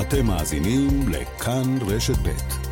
אתם מאזינים לכאן רשת ב'.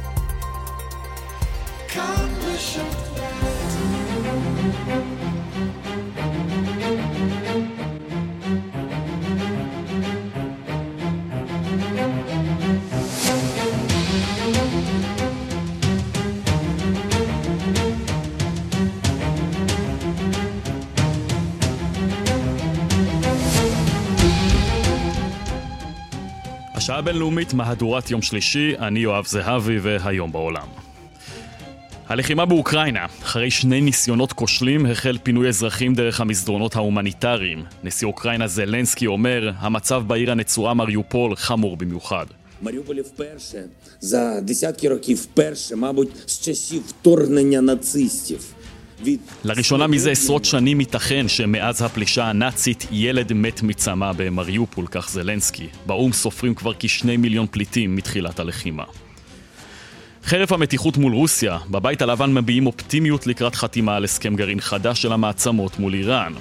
השעה הבינלאומית, מהדורת יום שלישי, אני יואב זהבי והיום בעולם. הלחימה באוקראינה, אחרי שני ניסיונות כושלים, החל פינוי אזרחים דרך המסדרונות ההומניטריים. נשיא אוקראינה זלנסקי אומר, המצב בעיר הנצורה מריופול חמור במיוחד. מריופול вперше за десятки років вперше, мабуть, з часів вторгнення нацистів. לראשונה מזה עשרות שנים ייתכן שמאז הפלישה הנאצית ילד מת מצמא במריופול, כך זלנסקי. באו"ם סופרים כבר כשני מיליון פליטים מתחילת הלחימה. חרף המתיחות מול רוסיה, בבית הלבן מביעים אופטימיות לקראת חתימה על הסכם גרעין חדש של המעצמות מול איראן.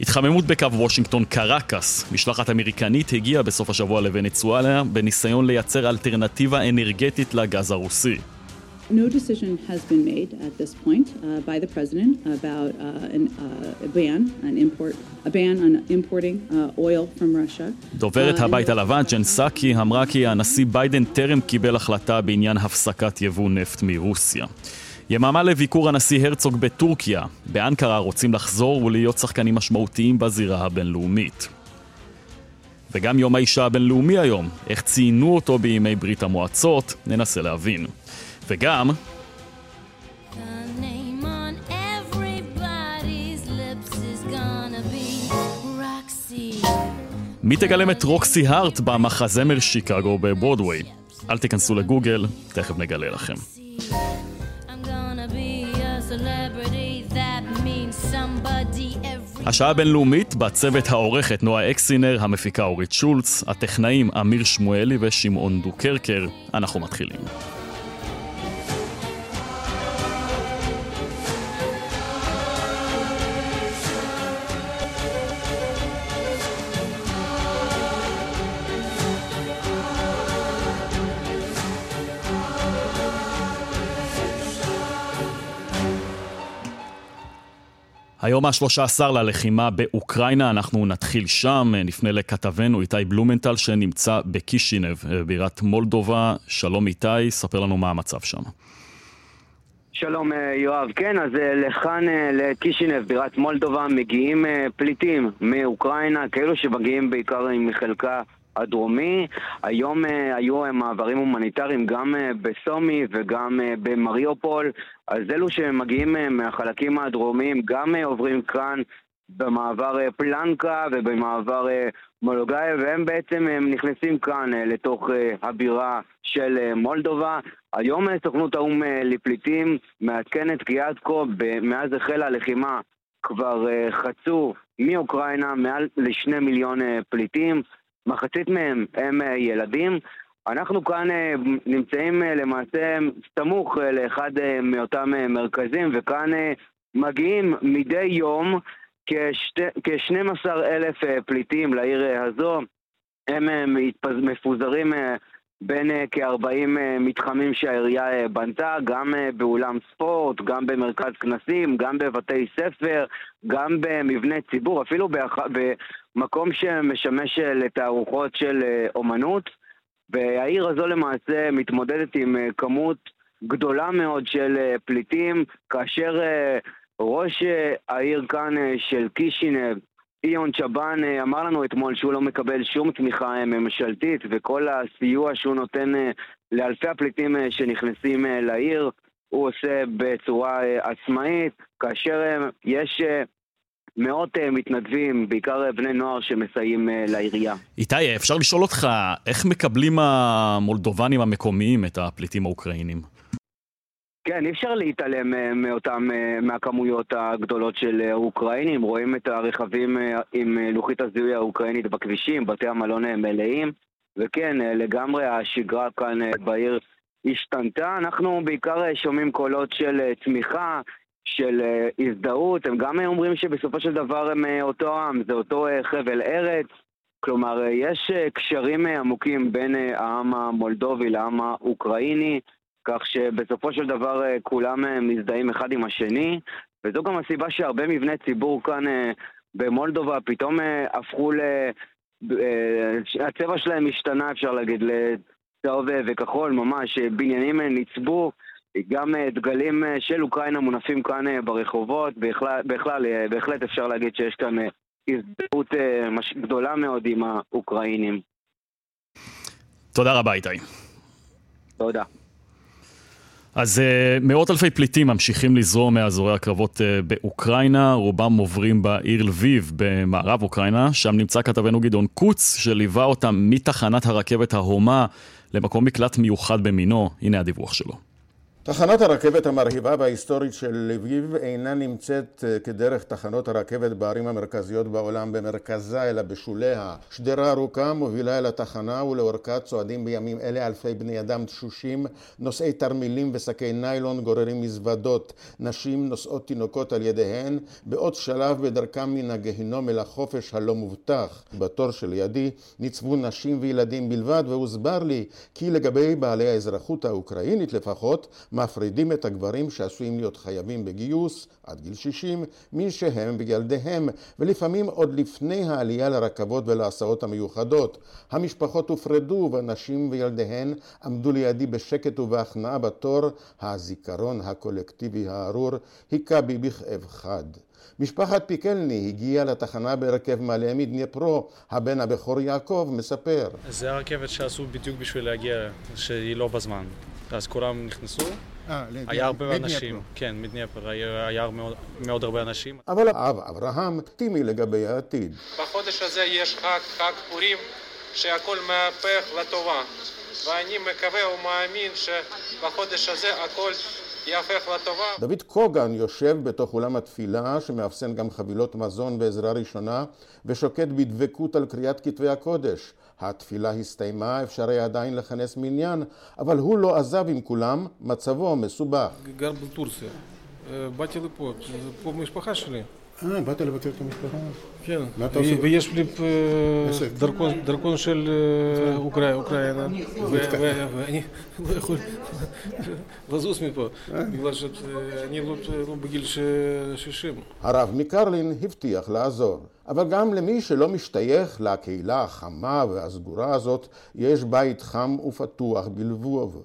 התחממות בקו וושינגטון קרקס, משלחת אמריקנית הגיעה בסוף השבוע לוונצואלה בניסיון לייצר אלטרנטיבה אנרגטית לגז הרוסי. No decision has been made at this point uh, by the president about uh, an, uh, a ban on import, a ban on importing uh, oil from Russia. דוברת אה, הבית הלבן, ג'ן סאקי, אמרה כי הנשיא ביידן טרם קיבל החלטה בעניין הפסקת יבוא נפט מרוסיה. יממה לביקור הנשיא הרצוג בטורקיה. באנקרה רוצים לחזור ולהיות שחקנים משמעותיים בזירה הבינלאומית. וגם יום האישה הבינלאומי היום, איך ציינו אותו בימי ברית המועצות, ננסה להבין. וגם... מי תגלם את רוקסי הארט במחזמר שיקגו בברודוויי? אל תיכנסו לגוגל, תכף נגלה לכם. השעה הבינלאומית, בצוות העורכת נועה אקסינר, המפיקה אורית שולץ, הטכנאים אמיר שמואלי ושמעון דוקרקר. אנחנו מתחילים. היום ה-13 ללחימה באוקראינה, אנחנו נתחיל שם, נפנה לכתבנו איתי בלומנטל שנמצא בקישינב, בירת מולדובה. שלום איתי, ספר לנו מה המצב שם. שלום אה, יואב, כן, אז אה, לכאן, אה, לקישינב, בירת מולדובה, מגיעים פליטים מאוקראינה, כאלו שמגיעים בעיקר עם חלקה הדרומי. היום uh, היו uh, מעברים הומניטריים גם uh, בסומי וגם במריופול. אז אלו שמגיעים מהחלקים הדרומיים גם עוברים כאן במעבר פלנקה ובמעבר מולוגאיה, והם בעצם uh, נכנסים כאן לתוך הבירה של מולדובה. היום סוכנות האו"ם לפליטים מעדכנת כי עד כה, מאז החלה הלחימה, כבר חצו מאוקראינה מעל לשני מיליון פליטים. מחצית מהם הם אה, ילדים. אנחנו כאן אה, נמצאים אה, למעשה סמוך לאחד מאותם מרכזים, וכאן מגיעים מדי יום כ-12 אלף פליטים לעיר הזו. הם מפוזרים בין כ-40 מתחמים שהעירייה בנתה, גם באולם ספורט, גם במרכז כנסים, גם בבתי ספר, גם במבני ציבור, אפילו מקום שמשמש אה, לתערוכות של אה, אומנות, והעיר הזו למעשה מתמודדת עם אה, כמות גדולה מאוד של פליטים, כאשר ראש העיר כאן של קישינב, איון צ'באן אמר לנו אתמול שהוא לא מקבל שום תמיכה ממשלתית וכל הסיוע שהוא נותן לאלפי הפליטים שנכנסים לעיר הוא עושה בצורה עצמאית, כאשר יש מאות uh, מתנדבים, בעיקר uh, בני נוער שמסייעים uh, לעירייה. איתי, אפשר לשאול אותך, איך מקבלים המולדובנים המקומיים את הפליטים האוקראינים? כן, אי אפשר להתעלם מאותם, מהכמויות הגדולות של אוקראינים. רואים את הרכבים עם לוחית הזיהוי האוקראינית בכבישים, בתי המלון מלאים, וכן, לגמרי השגרה כאן בעיר השתנתה. אנחנו בעיקר שומעים קולות של תמיכה. של uh, הזדהות, הם גם אומרים שבסופו של דבר הם uh, אותו עם, זה אותו חבל ארץ, כלומר, יש קשרים עמוקים בין העם המולדובי לעם האוקראיני, כך שבסופו של דבר כולם מזדהים אחד עם השני, וזו גם הסיבה שהרבה מבני ציבור כאן במולדובה פתאום הפכו ל... הצבע שלהם השתנה, אפשר להגיד, לצהוב וכחול, ממש, בניינים ניצבו, גם דגלים של אוקראינה מונפים כאן ברחובות, בכלל, בכלל בהחלט אפשר להגיד שיש כאן הזדהות גדולה מאוד עם האוקראינים. תודה רבה, איתי. תודה. אז מאות אלפי פליטים ממשיכים לזרום מאזורי הקרבות באוקראינה, רובם עוברים בעיר לביב במערב אוקראינה, שם נמצא כתבנו גדעון קוץ, שליווה אותם מתחנת הרכבת ההומה למקום מקלט מיוחד במינו, הנה הדיווח שלו. תחנת הרכבת המרהיבה וההיסטורית של לביב אינה נמצאת אה, כדרך תחנות הרכבת בערים המרכזיות בעולם במרכזה אלא בשוליה. שדרה ארוכה מובילה אל התחנה ולאורכה צועדים בימים אלה אלפי בני אדם תשושים, נושאי תרמילים ושקי ניילון גוררים מזוודות, נשים נושאות תינוקות על ידיהן, בעוד שלב בדרכם מן הגהינום אל החופש הלא מובטח. בתור שלידי ניצבו נשים וילדים בלבד והוסבר לי כי לגבי בעלי האזרחות האוקראינית לפחות מפרידים את הגברים שעשויים להיות חייבים בגיוס עד גיל 60 מי שהם וילדיהם, ולפעמים עוד לפני העלייה לרכבות ולהסעות המיוחדות. המשפחות הופרדו והנשים וילדיהן עמדו לידי בשקט ובהכנעה בתור. הזיכרון הקולקטיבי הארור היכה בי בכאב חד. משפחת פיקלני הגיעה לתחנה בהרכב מלא מדניפרו, הבן הבכור יעקב מספר. זה הרכבת שעשו בדיוק בשביל להגיע, שהיא לא בזמן. אז כולם נכנסו, אה, היה הרבה אנשים, כן, מדניפר, היה מאוד הרבה אנשים. אבל האב אברהם אופטימי לגבי העתיד. בחודש הזה יש חג, חג פורים, שהכל מהפך לטובה. ואני מקווה ומאמין שבחודש הזה הכל יהפך לטובה. דוד קוגן יושב בתוך אולם התפילה שמאפסן גם חבילות מזון ועזרה ראשונה ושוקד בדבקות על קריאת כתבי הקודש. התפילה הסתיימה, אפשר היה עדיין לכנס מניין, אבל הוא לא עזב עם כולם, מצבו מסובך. גר בטורסיה. באתי לפה, פה משפחה שלי. אה, באת לבקר את המשפחה? כן, ויש לי דרכון של אוקראינה, ואני לא יכול. לזוז מפה, בגלל שאני לא בגיל 60. הרב מקרלין הבטיח לעזור, אבל גם למי שלא משתייך לקהילה החמה והסגורה הזאת, יש בית חם ופתוח בלבוב.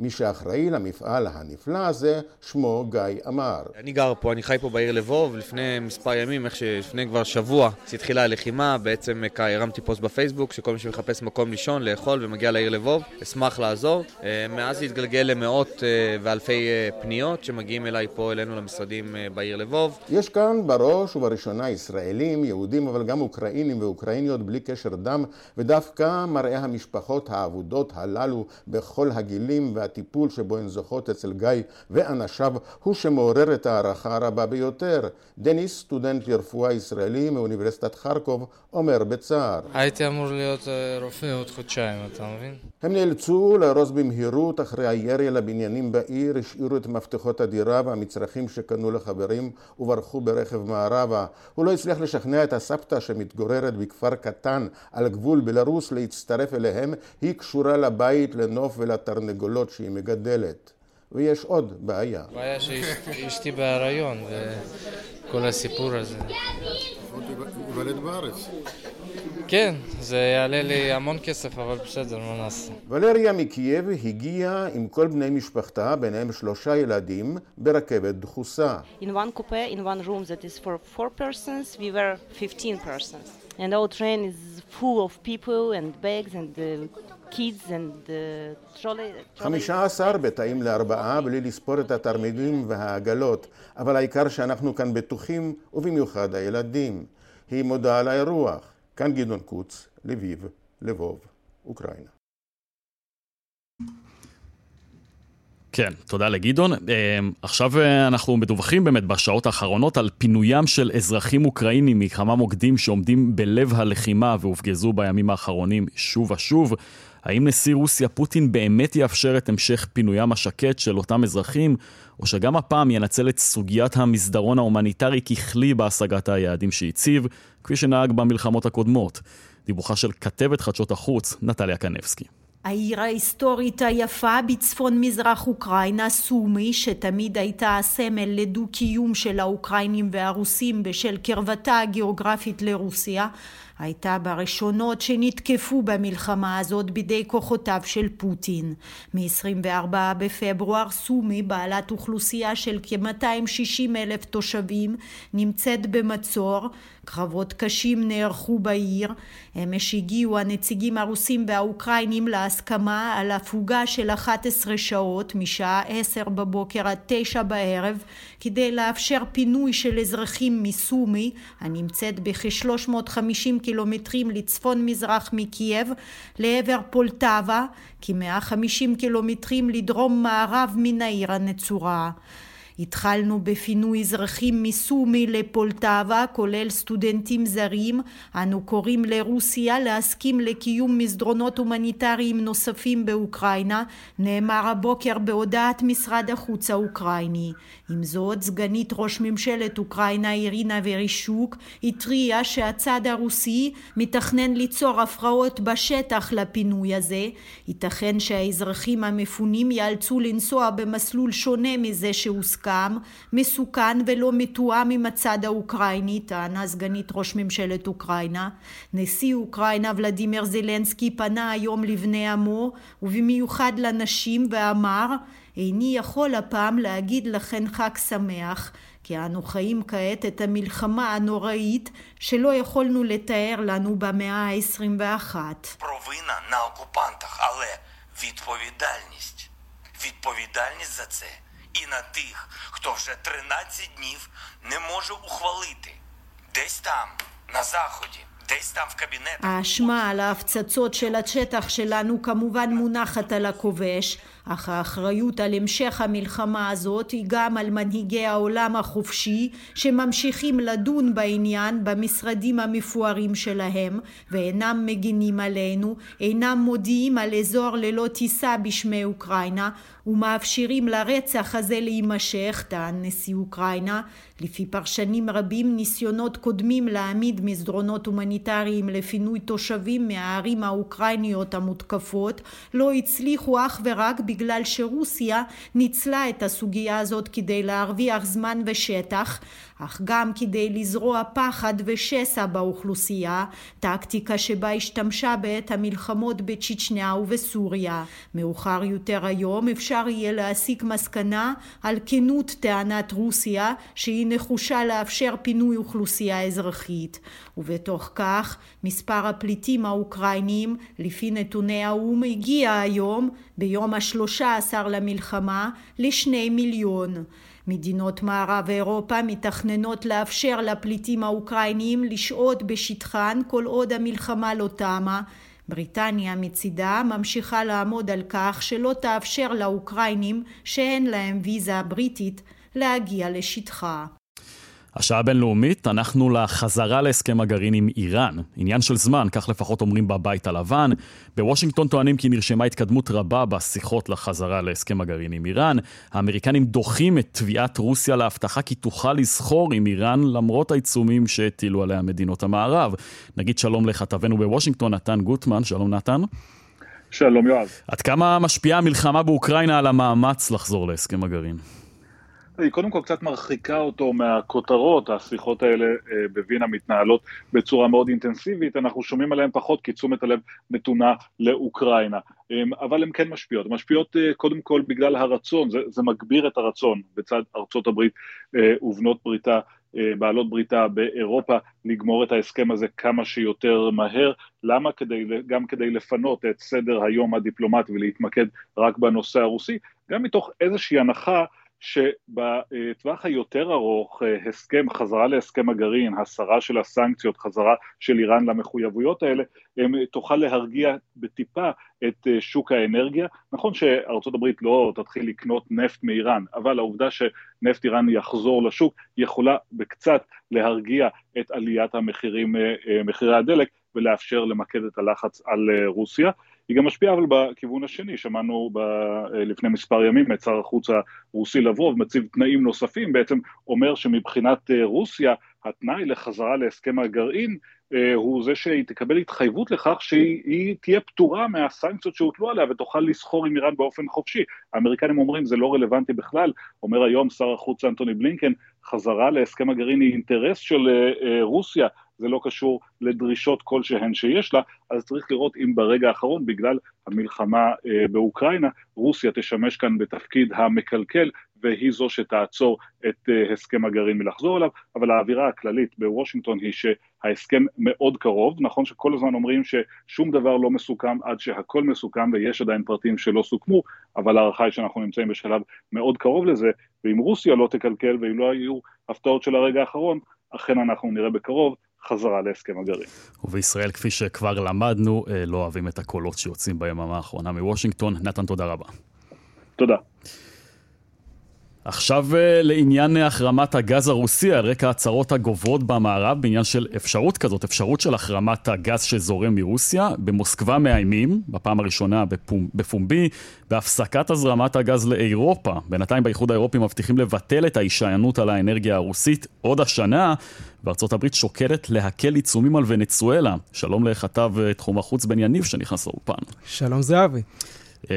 מי שאחראי למפעל הנפלא הזה, שמו גיא אמר. אני גר פה, אני חי פה בעיר לבוב, לפני מספר ימים, איך שלפני כבר שבוע, כשהתחילה הלחימה, בעצם הרמתי פוסט בפייסבוק, שכל מי שמחפש מקום לישון, לאכול ומגיע לעיר לבוב, אשמח לעזור. אה, מאז זה התגלגל למאות אה, ואלפי אה, פניות שמגיעים אליי פה, אלינו למשרדים בעיר לבוב. יש כאן בראש ובראשונה ישראלים, יהודים, אבל גם אוקראינים ואוקראיניות בלי קשר דם, ודווקא מראה המשפחות האבודות הללו בכל הגילים וה... הטיפול שבו הן זוכות אצל גיא ואנשיו הוא שמעורר את ההערכה הרבה ביותר. דניס, סטודנט לרפואה ישראלי מאוניברסיטת חרקוב, אומר בצער. הייתי אמור להיות אה, רופא עוד חודשיים, אתה מבין? הם נאלצו לארוז במהירות אחרי הירי לבניינים בעיר, השאירו את מפתחות הדירה והמצרכים שקנו לחברים וברחו ברכב מערבה. הוא לא הצליח לשכנע את הסבתא שמתגוררת בכפר קטן על גבול בלרוס להצטרף אליהם, היא קשורה לבית, לנוף ולתרנגולות שהיא מגדלת. ויש עוד בעיה. בעיה שאשתי בהיריון וכל הסיפור הזה. ייוולד בארץ. כן, זה יעלה לי המון כסף, אבל בסדר, מה נעשה. ולריה מקייב הגיעה עם כל בני משפחתה, ביניהם שלושה ילדים, ברכבת דחוסה. In one coupe, in one room that is for four persons, we were 15 persons. And our train is full of people and bags and uh, חמישה עשר בתאים לארבעה בלי לספור את התרמילים והעגלות, אבל העיקר שאנחנו כאן בטוחים, ובמיוחד הילדים. היא מודה על האירוח. כאן גדעון קוץ, לביב, לבוב, אוקראינה. כן, תודה לגדעון. עכשיו אה, אנחנו מדווחים באמת בשעות האחרונות על פינוים של אזרחים אוקראינים מכמה מוקדים שעומדים בלב הלחימה והופגזו בימים האחרונים שוב ושוב. האם נשיא רוסיה פוטין באמת יאפשר את המשך פינוים השקט של אותם אזרחים, או שגם הפעם ינצל את סוגיית המסדרון ההומניטרי ככלי בהשגת היעדים שהציב, כפי שנהג במלחמות הקודמות? דיווחה של כתבת חדשות החוץ, נטליה קנבסקי. העיר ההיסטורית היפה בצפון מזרח אוקראינה, סומי, שתמיד הייתה הסמל לדו-קיום של האוקראינים והרוסים בשל קרבתה הגיאוגרפית לרוסיה, הייתה בראשונות שנתקפו במלחמה הזאת בידי כוחותיו של פוטין. מ-24 בפברואר סומי, בעלת אוכלוסייה של כ-260 אלף תושבים, נמצאת במצור. קרבות קשים נערכו בעיר. אמש הגיעו הנציגים הרוסים והאוקראינים להסכמה על הפוגה של 11 שעות משעה 10 בבוקר עד 9 בערב כדי לאפשר פינוי של אזרחים מסומי הנמצאת בכ-350 קילומטרים לצפון מזרח מקייב לעבר פולטבה כ-150 קילומטרים לדרום מערב מן העיר הנצורה. התחלנו בפינוי אזרחים מסומי לפולטבה, כולל סטודנטים זרים. אנו קוראים לרוסיה להסכים לקיום מסדרונות הומניטריים נוספים באוקראינה, נאמר הבוקר בהודעת משרד החוץ האוקראיני. עם זאת, סגנית ראש ממשלת אוקראינה אירינה ורישוק התריעה שהצד הרוסי מתכנן ליצור הפרעות בשטח לפינוי הזה. ייתכן שהאזרחים המפונים ייאלצו לנסוע במסלול שונה מזה שהוסכם מוסכם, מסוכן ולא מתואם עם הצד האוקראיני, טענה סגנית ראש ממשלת אוקראינה. נשיא אוקראינה ולדימיר זלנסקי פנה היום לבני עמו, ובמיוחד לנשים, ואמר איני יכול הפעם להגיד לכן חג שמח, כי אנו חיים כעת את המלחמה הנוראית שלא יכולנו לתאר לנו במאה ה-21. Провина на окупантах, але відповідальність, відповідальність за це і на тих, хто вже 13 днів не може ухвалити десь там, на заході. האשמה על ההפצצות של השטח שלנו כמובן מונחת על הכובש, אך האחריות על המשך המלחמה הזאת היא גם על מנהיגי העולם החופשי שממשיכים לדון בעניין במשרדים המפוארים שלהם ואינם מגינים עלינו, אינם מודיעים על אזור ללא טיסה בשמי אוקראינה ומאפשרים לרצח הזה להימשך, טען נשיא אוקראינה. לפי פרשנים רבים ניסיונות קודמים להעמיד מסדרונות הומניטריים לפינוי תושבים מהערים האוקראיניות המותקפות לא הצליחו אך ורק בגלל שרוסיה ניצלה את הסוגיה הזאת כדי להרוויח זמן ושטח אך גם כדי לזרוע פחד ושסע באוכלוסייה, טקטיקה שבה השתמשה בעת המלחמות בצ'צ'ניה ובסוריה. מאוחר יותר היום אפשר יהיה להסיק מסקנה על כנות טענת רוסיה שהיא נחושה לאפשר פינוי אוכלוסייה אזרחית. ובתוך כך מספר הפליטים האוקראינים לפי נתוני האו"ם הגיע היום ביום השלושה עשר למלחמה לשני מיליון. מדינות מערב אירופה מתכננות לאפשר לפליטים האוקראינים לשהות בשטחן כל עוד המלחמה לא תמה בריטניה מצידה ממשיכה לעמוד על כך שלא תאפשר לאוקראינים שאין להם ויזה בריטית להגיע לשטחה. השעה הבינלאומית, אנחנו לחזרה להסכם הגרעין עם איראן. עניין של זמן, כך לפחות אומרים בבית הלבן. בוושינגטון טוענים כי נרשמה התקדמות רבה בשיחות לחזרה להסכם הגרעין עם איראן. האמריקנים דוחים את תביעת רוסיה להבטחה כי תוכל לסחור עם איראן למרות העיצומים שהטילו עליה מדינות המערב. נגיד שלום לכתבנו בוושינגטון, נתן גוטמן. שלום נתן. שלום יואב. עד כמה משפיעה המלחמה באוקראינה על המאמץ לחזור להסכם הגרעין? היא קודם כל קצת מרחיקה אותו מהכותרות, השיחות האלה אה, בווינה מתנהלות בצורה מאוד אינטנסיבית, אנחנו שומעים עליהן פחות כי תשומת הלב נתונה לאוקראינה, אמ, אבל הן כן משפיעות, משפיעות אה, קודם כל בגלל הרצון, זה, זה מגביר את הרצון בצד ארצות הברית אה, ובנות בריתה בעלות בריתה באירופה לגמור את ההסכם הזה כמה שיותר מהר. למה? כדי, גם כדי לפנות את סדר היום הדיפלומטי ולהתמקד רק בנושא הרוסי, גם מתוך איזושהי הנחה שבטווח היותר ארוך אה, הסכם, חזרה להסכם הגרעין, הסרה של הסנקציות, חזרה של איראן למחויבויות האלה, תוכל להרגיע בטיפה את אה, שוק האנרגיה. נכון שארצות הברית לא תתחיל לקנות נפט מאיראן, אבל העובדה שנפט איראני יחזור לשוק יכולה בקצת להרגיע את עליית המחירים, אה, מחירי הדלק ולאפשר למקד את הלחץ על רוסיה. היא גם משפיעה אבל בכיוון השני, שמענו ב, אה, לפני מספר ימים את שר החוץ הרוסי לברוב מציב תנאים נוספים, בעצם אומר שמבחינת אה, רוסיה התנאי לחזרה להסכם הגרעין אה, הוא זה שהיא תקבל התחייבות לכך שהיא תהיה פטורה מהסנקציות שהוטלו עליה ותוכל לסחור עם איראן באופן חופשי. האמריקנים אומרים זה לא רלוונטי בכלל, אומר היום שר החוץ אנטוני בלינקן, חזרה להסכם הגרעין היא אינטרס של רוסיה, זה לא קשור לדרישות כלשהן שיש לה, אז צריך לראות אם ברגע האחרון, בגלל המלחמה באוקראינה, רוסיה תשמש כאן בתפקיד המקלקל והיא זו שתעצור את uh, הסכם הגרעין מלחזור אליו, אבל האווירה הכללית בוושינגטון היא שההסכם מאוד קרוב, נכון שכל הזמן אומרים ששום דבר לא מסוכם עד שהכל מסוכם ויש עדיין פרטים שלא סוכמו, אבל ההערכה היא שאנחנו נמצאים בשלב מאוד קרוב לזה, ואם רוסיה לא תקלקל ואם לא היו הפתעות של הרגע האחרון, אכן אנחנו נראה בקרוב חזרה להסכם הגרעין. ובישראל, כפי שכבר למדנו, אה, לא אוהבים את הקולות שיוצאים ביממה האחרונה מוושינגטון. נתן, תודה רבה. תודה. עכשיו אה, לעניין החרמת הגז הרוסי, על רקע הצהרות הגוברות במערב בעניין של אפשרות כזאת, אפשרות של החרמת הגז שזורם מרוסיה. במוסקבה מאיימים, בפעם הראשונה בפומבי, בהפסקת הזרמת הגז לאירופה. בינתיים באיחוד האירופי מבטיחים לבטל את ההישענות על האנרגיה הרוסית עוד השנה, וארצות הברית שוקלת להקל עיצומים על ונצואלה. שלום לכתב אה, תחום החוץ בן יניב שנכנס לאופן. שלום זהבי. אמ,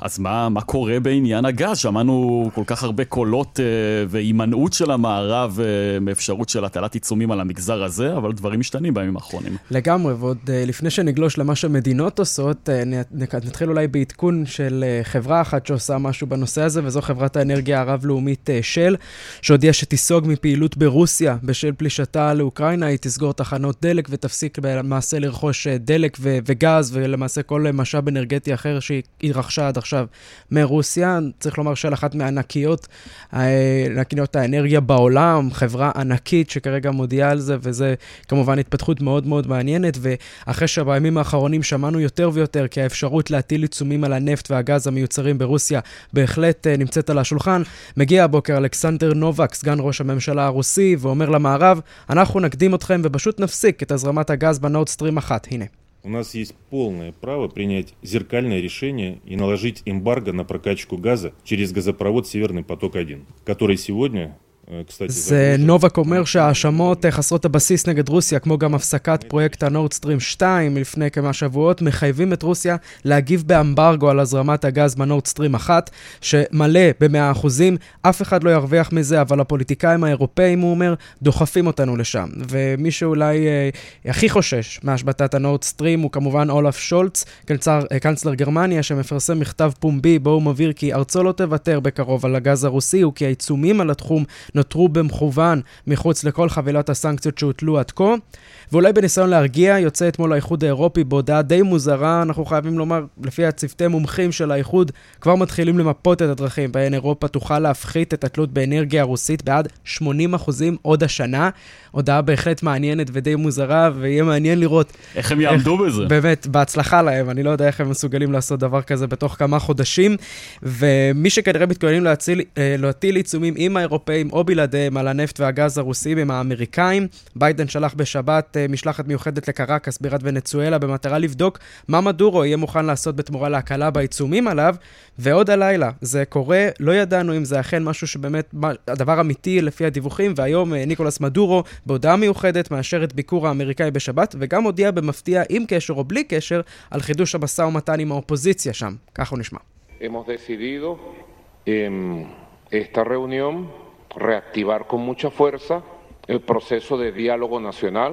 אז מה, מה קורה בעניין הגז? שמענו כל כך הרבה קולות אה, והימנעות של המערב אה, מאפשרות של הטלת עיצומים על המגזר הזה, אבל דברים משתנים בימים האחרונים. לגמרי, ועוד אה, לפני שנגלוש למה שמדינות עושות, נתחיל אולי בעדכון של חברה אחת שעושה משהו בנושא הזה, וזו חברת האנרגיה הרב-לאומית של, שהודיעה שתיסוג מפעילות ברוסיה בשל פלישתה לאוקראינה, היא תסגור תחנות דלק ותפסיק למעשה לרכוש דלק וגז, ולמעשה כל משאב אנרגטי אחר שהיא היא רכשה עד עכשיו מרוסיה. צריך לומר של אחת מענקיות, אה, ענקיות האנרגיה בעולם, חברה ענקית שכרגע מודיעה על זה, וזה כמובן התפתחות מאוד מאוד מעניינת. ואחרי שבימים האחרונים שמענו יותר ויותר כי האפשרות להטיל עיצומים על הנפט והגז המיוצרים ברוסיה בהחלט אה, נמצאת על השולחן, מגיע הבוקר אלכסנדר נובק, סגן ראש הממשלה הרוסי, ואומר למערב, אנחנו נקדים אתכם ופשוט נפסיק את הזרמת הגז בנורדסטרים אחת. הנה. У нас есть полное право принять зеркальное решение и наложить эмбарго на прокачку газа через газопровод «Северный поток-1», который сегодня זה נובק אומר שההאשמות חסרות הבסיס נגד רוסיה, כמו גם הפסקת פרויקט הנורדסטרים 2 לפני כמה שבועות, מחייבים את רוסיה להגיב באמברגו על הזרמת הגז בנורדסטרים 1, שמלא ב-100%. אף אחד לא ירוויח מזה, אבל הפוליטיקאים האירופאים, הוא אומר, דוחפים אותנו לשם. ומי שאולי אה, הכי חושש מהשבתת הנורדסטרים הוא כמובן אולף שולץ, קנצר, אה, קנצלר גרמניה, שמפרסם מכתב פומבי בו הוא מבהיר כי ארצו לא תוותר בקרוב על הגז הרוסי, וכי העיצומים על התחום נותרו במכוון מחוץ לכל חבילת הסנקציות שהוטלו עד כה. ואולי בניסיון להרגיע, יוצא אתמול האיחוד האירופי בהודעה די מוזרה, אנחנו חייבים לומר, לפי הצוותי מומחים של האיחוד, כבר מתחילים למפות את הדרכים בהן אירופה תוכל להפחית את התלות באנרגיה הרוסית בעד 80% עוד השנה. הודעה בהחלט מעניינת ודי מוזרה, ויהיה מעניין לראות... איך הם יעמדו איך, בזה. באמת, בהצלחה להם, אני לא יודע איך הם מסוגלים לעשות דבר כזה בתוך כמה חודשים. ומי שכנראה מתכוננים להציל, אה, להטיל עיצומים עם האירופאים או בלעדיהם על הנפט והגז הרוסיים הם האמריקאים. ביידן שלח בשבת אה, משלחת מיוחדת לקרקס, בירת ונצואלה, במטרה לבדוק מה מדורו יהיה מוכן לעשות בתמורה להקלה בעיצומים עליו. ועוד הלילה, זה קורה, לא ידענו אם זה אכן משהו שבאמת, הדבר אמיתי לפי הדיווחים, והיום אה, ניקולס מדורו, בהודעה מיוחדת, מאשר את ביקור האמריקאי בשבת, וגם הודיע במפתיע, עם קשר או בלי קשר, על חידוש המשא ומתן עם האופוזיציה שם. כך הוא נשמע. Hemos decidido en esta reunión reactivar con mucha fuerza el proceso de diálogo nacional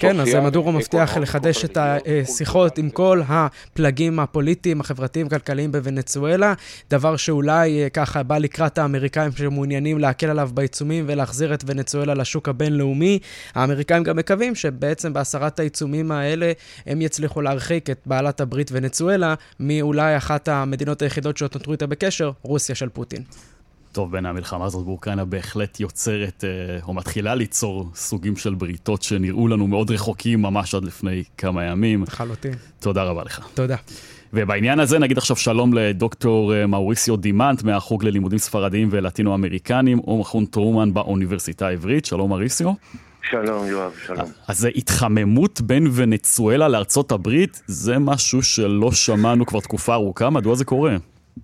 כן, אז מדורו מבטיח לחדש את השיחות עם כל הפלגים הפוליטיים, החברתיים, הכלכליים בוונצואלה, דבר שאולי אה, ככה בא לקראת האמריקאים שמעוניינים להקל עליו בעיצומים ולהחזיר את ונצואלה לשוק הבינלאומי. האמריקאים גם מקווים שבעצם בהסרת העיצומים האלה הם יצליחו להרחיק את בעלת הברית ונצואלה מאולי אחת המדינות היחידות שעוד נותרו איתה בקשר, רוסיה של פוטין. טוב, בין המלחמה הזאת באוקראינה בהחלט יוצרת, אה, או מתחילה ליצור סוגים של בריתות שנראו לנו מאוד רחוקים ממש עד לפני כמה ימים. לחלוטין. תודה רבה לך. תודה. ובעניין הזה נגיד עכשיו שלום לדוקטור אה, מאוריסיו דימנט מהחוג ללימודים ספרדיים ולטינו-אמריקנים ומכון טרומן באוניברסיטה העברית. שלום מאוריסיו. שלום יואב, שלום. אז התחממות בין ונצואלה לארצות הברית זה משהו שלא שמענו כבר תקופה ארוכה, מדוע זה קורה?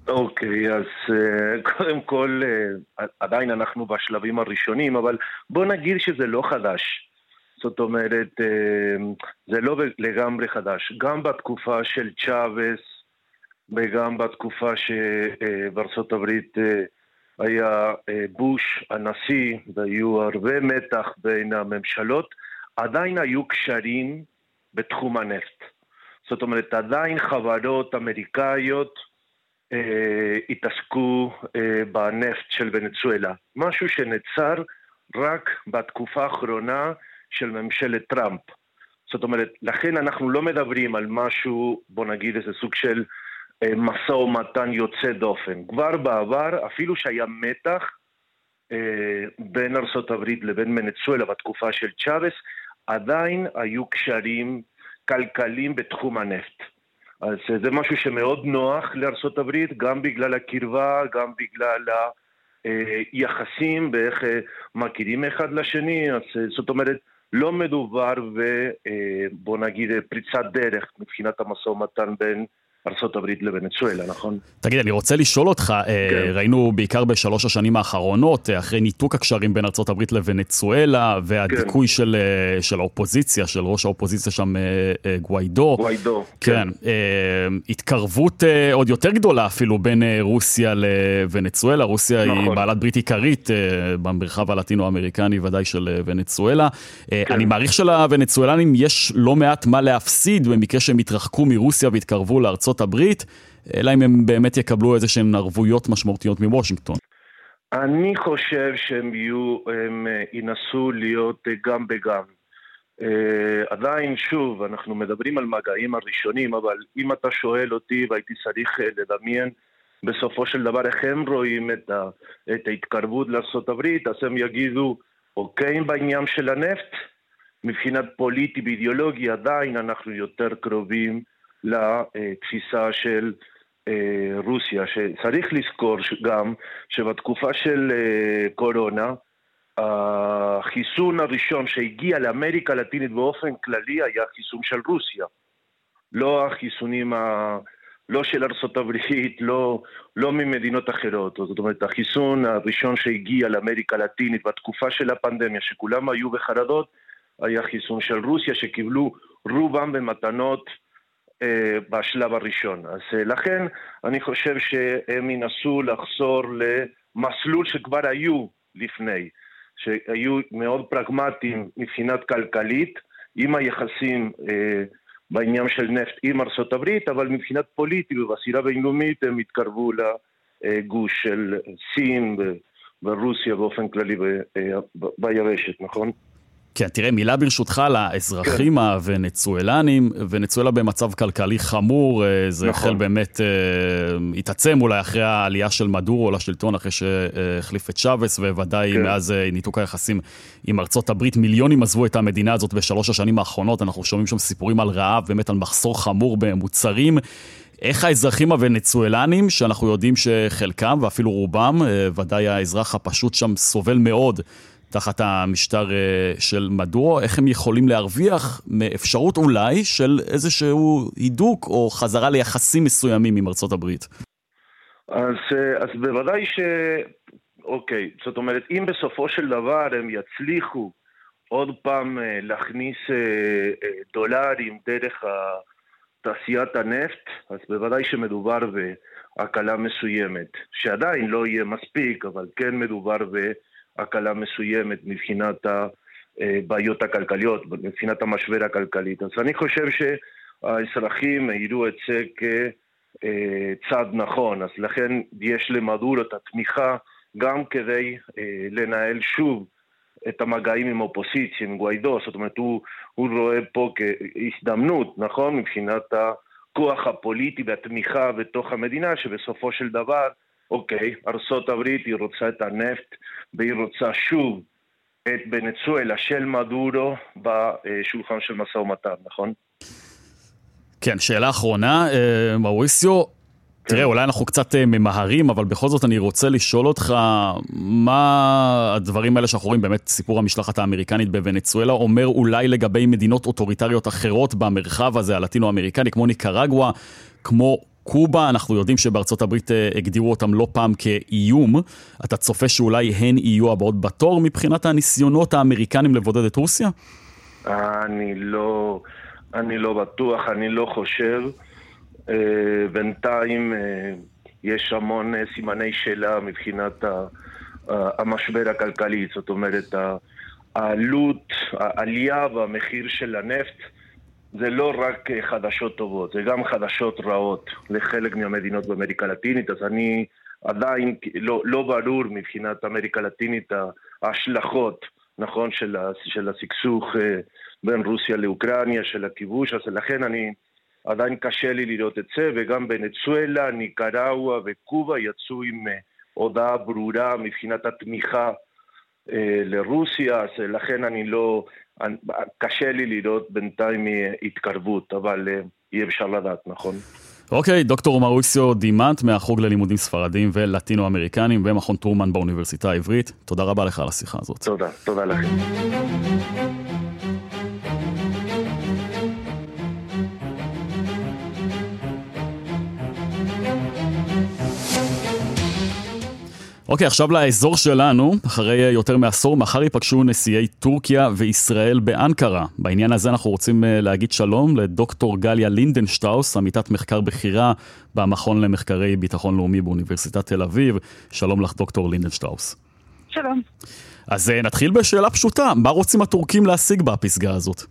אוקיי, okay, אז uh, קודם כל, uh, עדיין אנחנו בשלבים הראשונים, אבל בוא נגיד שזה לא חדש. זאת אומרת, uh, זה לא לגמרי חדש. גם בתקופה של צ'אבס וגם בתקופה שבארצות uh, הברית uh, היה uh, בוש הנשיא והיו הרבה מתח בין הממשלות, עדיין היו קשרים בתחום הנפט. זאת אומרת, עדיין חברות אמריקאיות אה, התעסקו אה, בנפט של ונצואלה. משהו שנצר רק בתקופה האחרונה של ממשלת טראמפ. זאת אומרת, לכן אנחנו לא מדברים על משהו, בוא נגיד איזה סוג של אה, משא ומתן יוצא דופן. כבר בעבר, אפילו שהיה מתח אה, בין ארה"ב לבין ונצואלה בתקופה של צ'אבס, עדיין היו קשרים כלכליים בתחום הנפט. אז זה משהו שמאוד נוח הברית, גם בגלל הקרבה, גם בגלל היחסים ואיך אה, מכירים אחד לשני, אז אה, זאת אומרת, לא מדובר בבוא אה, נגיד פריצת דרך מבחינת המשא ומתן בין ארה"ב לוונצואלה, נכון? תגיד, אני רוצה לשאול אותך, אה, כן. ראינו בעיקר בשלוש השנים האחרונות, אה, אחרי ניתוק הקשרים בין ארה"ב לוונצואלה, והדיכוי כן. של, אה, של האופוזיציה, של ראש האופוזיציה שם, גוויידו. גוויידו. כן. כן. התקרבות עוד יותר גדולה אפילו בין רוסיה לוונצואלה. רוסיה נכון. היא בעלת ברית עיקרית במרחב הלטינו-אמריקני, ודאי של ונצואלה. כן. אני מעריך שלוונצואלנים יש לא מעט מה להפסיד במקרה שהם יתרחקו מרוסיה ויתקרבו לארצות ארצות הברית, אלא אם הם באמת יקבלו איזה שהן ערבויות משמעותיות מוושינגטון. אני חושב שהם יהיו, הם אה, ינסו להיות אה, גם וגם. Uh, עדיין, שוב, אנחנו מדברים על מגעים הראשונים, אבל אם אתה שואל אותי והייתי צריך לדמיין בסופו של דבר איך הם רואים את, ה, את ההתקרבות לארה"ב, אז הם יגידו, אוקיי, בעניין של הנפט, מבחינת פוליטי ואידיאולוגי עדיין אנחנו יותר קרובים לתפיסה של אה, רוסיה, שצריך לזכור גם שבתקופה של אה, קורונה החיסון הראשון שהגיע לאמריקה הלטינית באופן כללי היה חיסון של רוסיה. לא החיסונים, ה... לא של הברית, לא, לא ממדינות אחרות. זאת אומרת, החיסון הראשון שהגיע לאמריקה הלטינית בתקופה של הפנדמיה, שכולם היו בחרדות, היה חיסון של רוסיה, שקיבלו רובם במתנות בשלב הראשון. אז אה, לכן אני חושב שהם ינסו לחזור למסלול שכבר היו לפני, שהיו מאוד פרגמטיים מבחינת כלכלית, עם היחסים אה, בעניין של נפט עם ארצות הברית, אבל מבחינת פוליטית ובסירה בינלאומית הם התקרבו לגוש של סין ורוסיה באופן כללי ביבשת, נכון? כן, תראה, מילה ברשותך לאזרחים כן. הוונצואלנים, ונצואלה במצב כלכלי חמור, אה, זה נכון. החל באמת, אה, התעצם אולי אחרי העלייה של מדורו לשלטון, אחרי שהחליף את צ'אבס, ובוודאי כן. מאז אה, ניתוק היחסים עם ארצות הברית. מיליונים עזבו את המדינה הזאת בשלוש השנים האחרונות, אנחנו שומעים שם סיפורים על רעב, באמת על מחסור חמור במוצרים. איך האזרחים הוונצואלנים, שאנחנו יודעים שחלקם ואפילו רובם, ודאי האזרח הפשוט שם סובל מאוד תחת המשטר אה, של מדורו, איך הם יכולים להרוויח מאפשרות אולי של איזשהו הידוק או חזרה ליחסים מסוימים עם ארצות הברית? אז, אה, אז בוודאי ש... אוקיי, זאת אומרת, אם בסופו של דבר הם יצליחו עוד פעם אה, להכניס דולרים דרך תעשיית הנפט, אז בוודאי שמדובר בהקלה מסוימת, שעדיין לא יהיה מספיק, אבל כן מדובר ב... הקלה מסוימת מבחינת הבעיות הכלכליות, מבחינת המשבר הכלכלי. אז אני חושב שהאזרחים יראו את זה כצעד נכון, אז לכן יש למדור את התמיכה גם כדי אה, לנהל שוב את המגעים עם האופוזיציה, עם גוויידו, זאת אומרת, הוא, הוא רואה פה כהזדמנות, נכון? מבחינת הכוח הפוליטי והתמיכה בתוך המדינה, שבסופו של דבר אוקיי, ארצות הברית היא רוצה את הנפט והיא רוצה שוב את בנצואלה של מדורו בשולחן של משא ומתן, נכון? כן, שאלה אחרונה, אה, מאוריסיו, כן. תראה, אולי אנחנו קצת אה, ממהרים, אבל בכל זאת אני רוצה לשאול אותך, מה הדברים האלה שאנחנו רואים, באמת סיפור המשלחת האמריקנית בוונצואלה, אומר אולי לגבי מדינות אוטוריטריות אחרות במרחב הזה, הלטינו-אמריקני, כמו ניקרגואה, כמו קובה, אנחנו יודעים שבארצות הברית הגדירו אותם לא פעם כאיום. אתה צופה שאולי הן יהיו הבאות בתור מבחינת הניסיונות האמריקנים לבודד את רוסיה? אני לא, אני לא בטוח, אני לא חושב. בינתיים יש המון סימני שאלה מבחינת המשבר הכלכלי, זאת אומרת, העלות, העלייה במחיר של הנפט זה לא רק חדשות טובות, זה גם חדשות רעות לחלק מהמדינות באמריקה הלטינית, אז אני עדיין לא, לא ברור מבחינת אמריקה הלטינית ההשלכות, נכון, של, של הסכסוך אה, בין רוסיה לאוקראינה, של הכיבוש, אז לכן אני, עדיין קשה לי לראות את זה, וגם בנצואלה, ניקראווה וקובה יצאו עם אה, הודעה ברורה מבחינת התמיכה אה, לרוסיה, אז לכן אני לא... קשה לי לראות בינתיים התקרבות, אבל אה, אי אפשר לדעת, נכון? אוקיי, אוקיי, דוקטור מאוריסיו דימנט מהחוג ללימודים ספרדיים ולטינו-אמריקנים במכון טרומן באוניברסיטה העברית. תודה רבה לך על השיחה הזאת. תודה, תודה לכם. אוקיי, עכשיו לאזור שלנו, אחרי יותר מעשור, מחר ייפגשו נשיאי טורקיה וישראל באנקרה. בעניין הזה אנחנו רוצים אה, להגיד שלום לדוקטור גליה לינדנשטראוס, עמיתת מחקר בכירה במכון למחקרי ביטחון לאומי באוניברסיטת תל אביב. שלום לך, דוקטור לינדנשטראוס. שלום. אז אה, נתחיל בשאלה פשוטה, מה רוצים הטורקים להשיג בפסגה הזאת?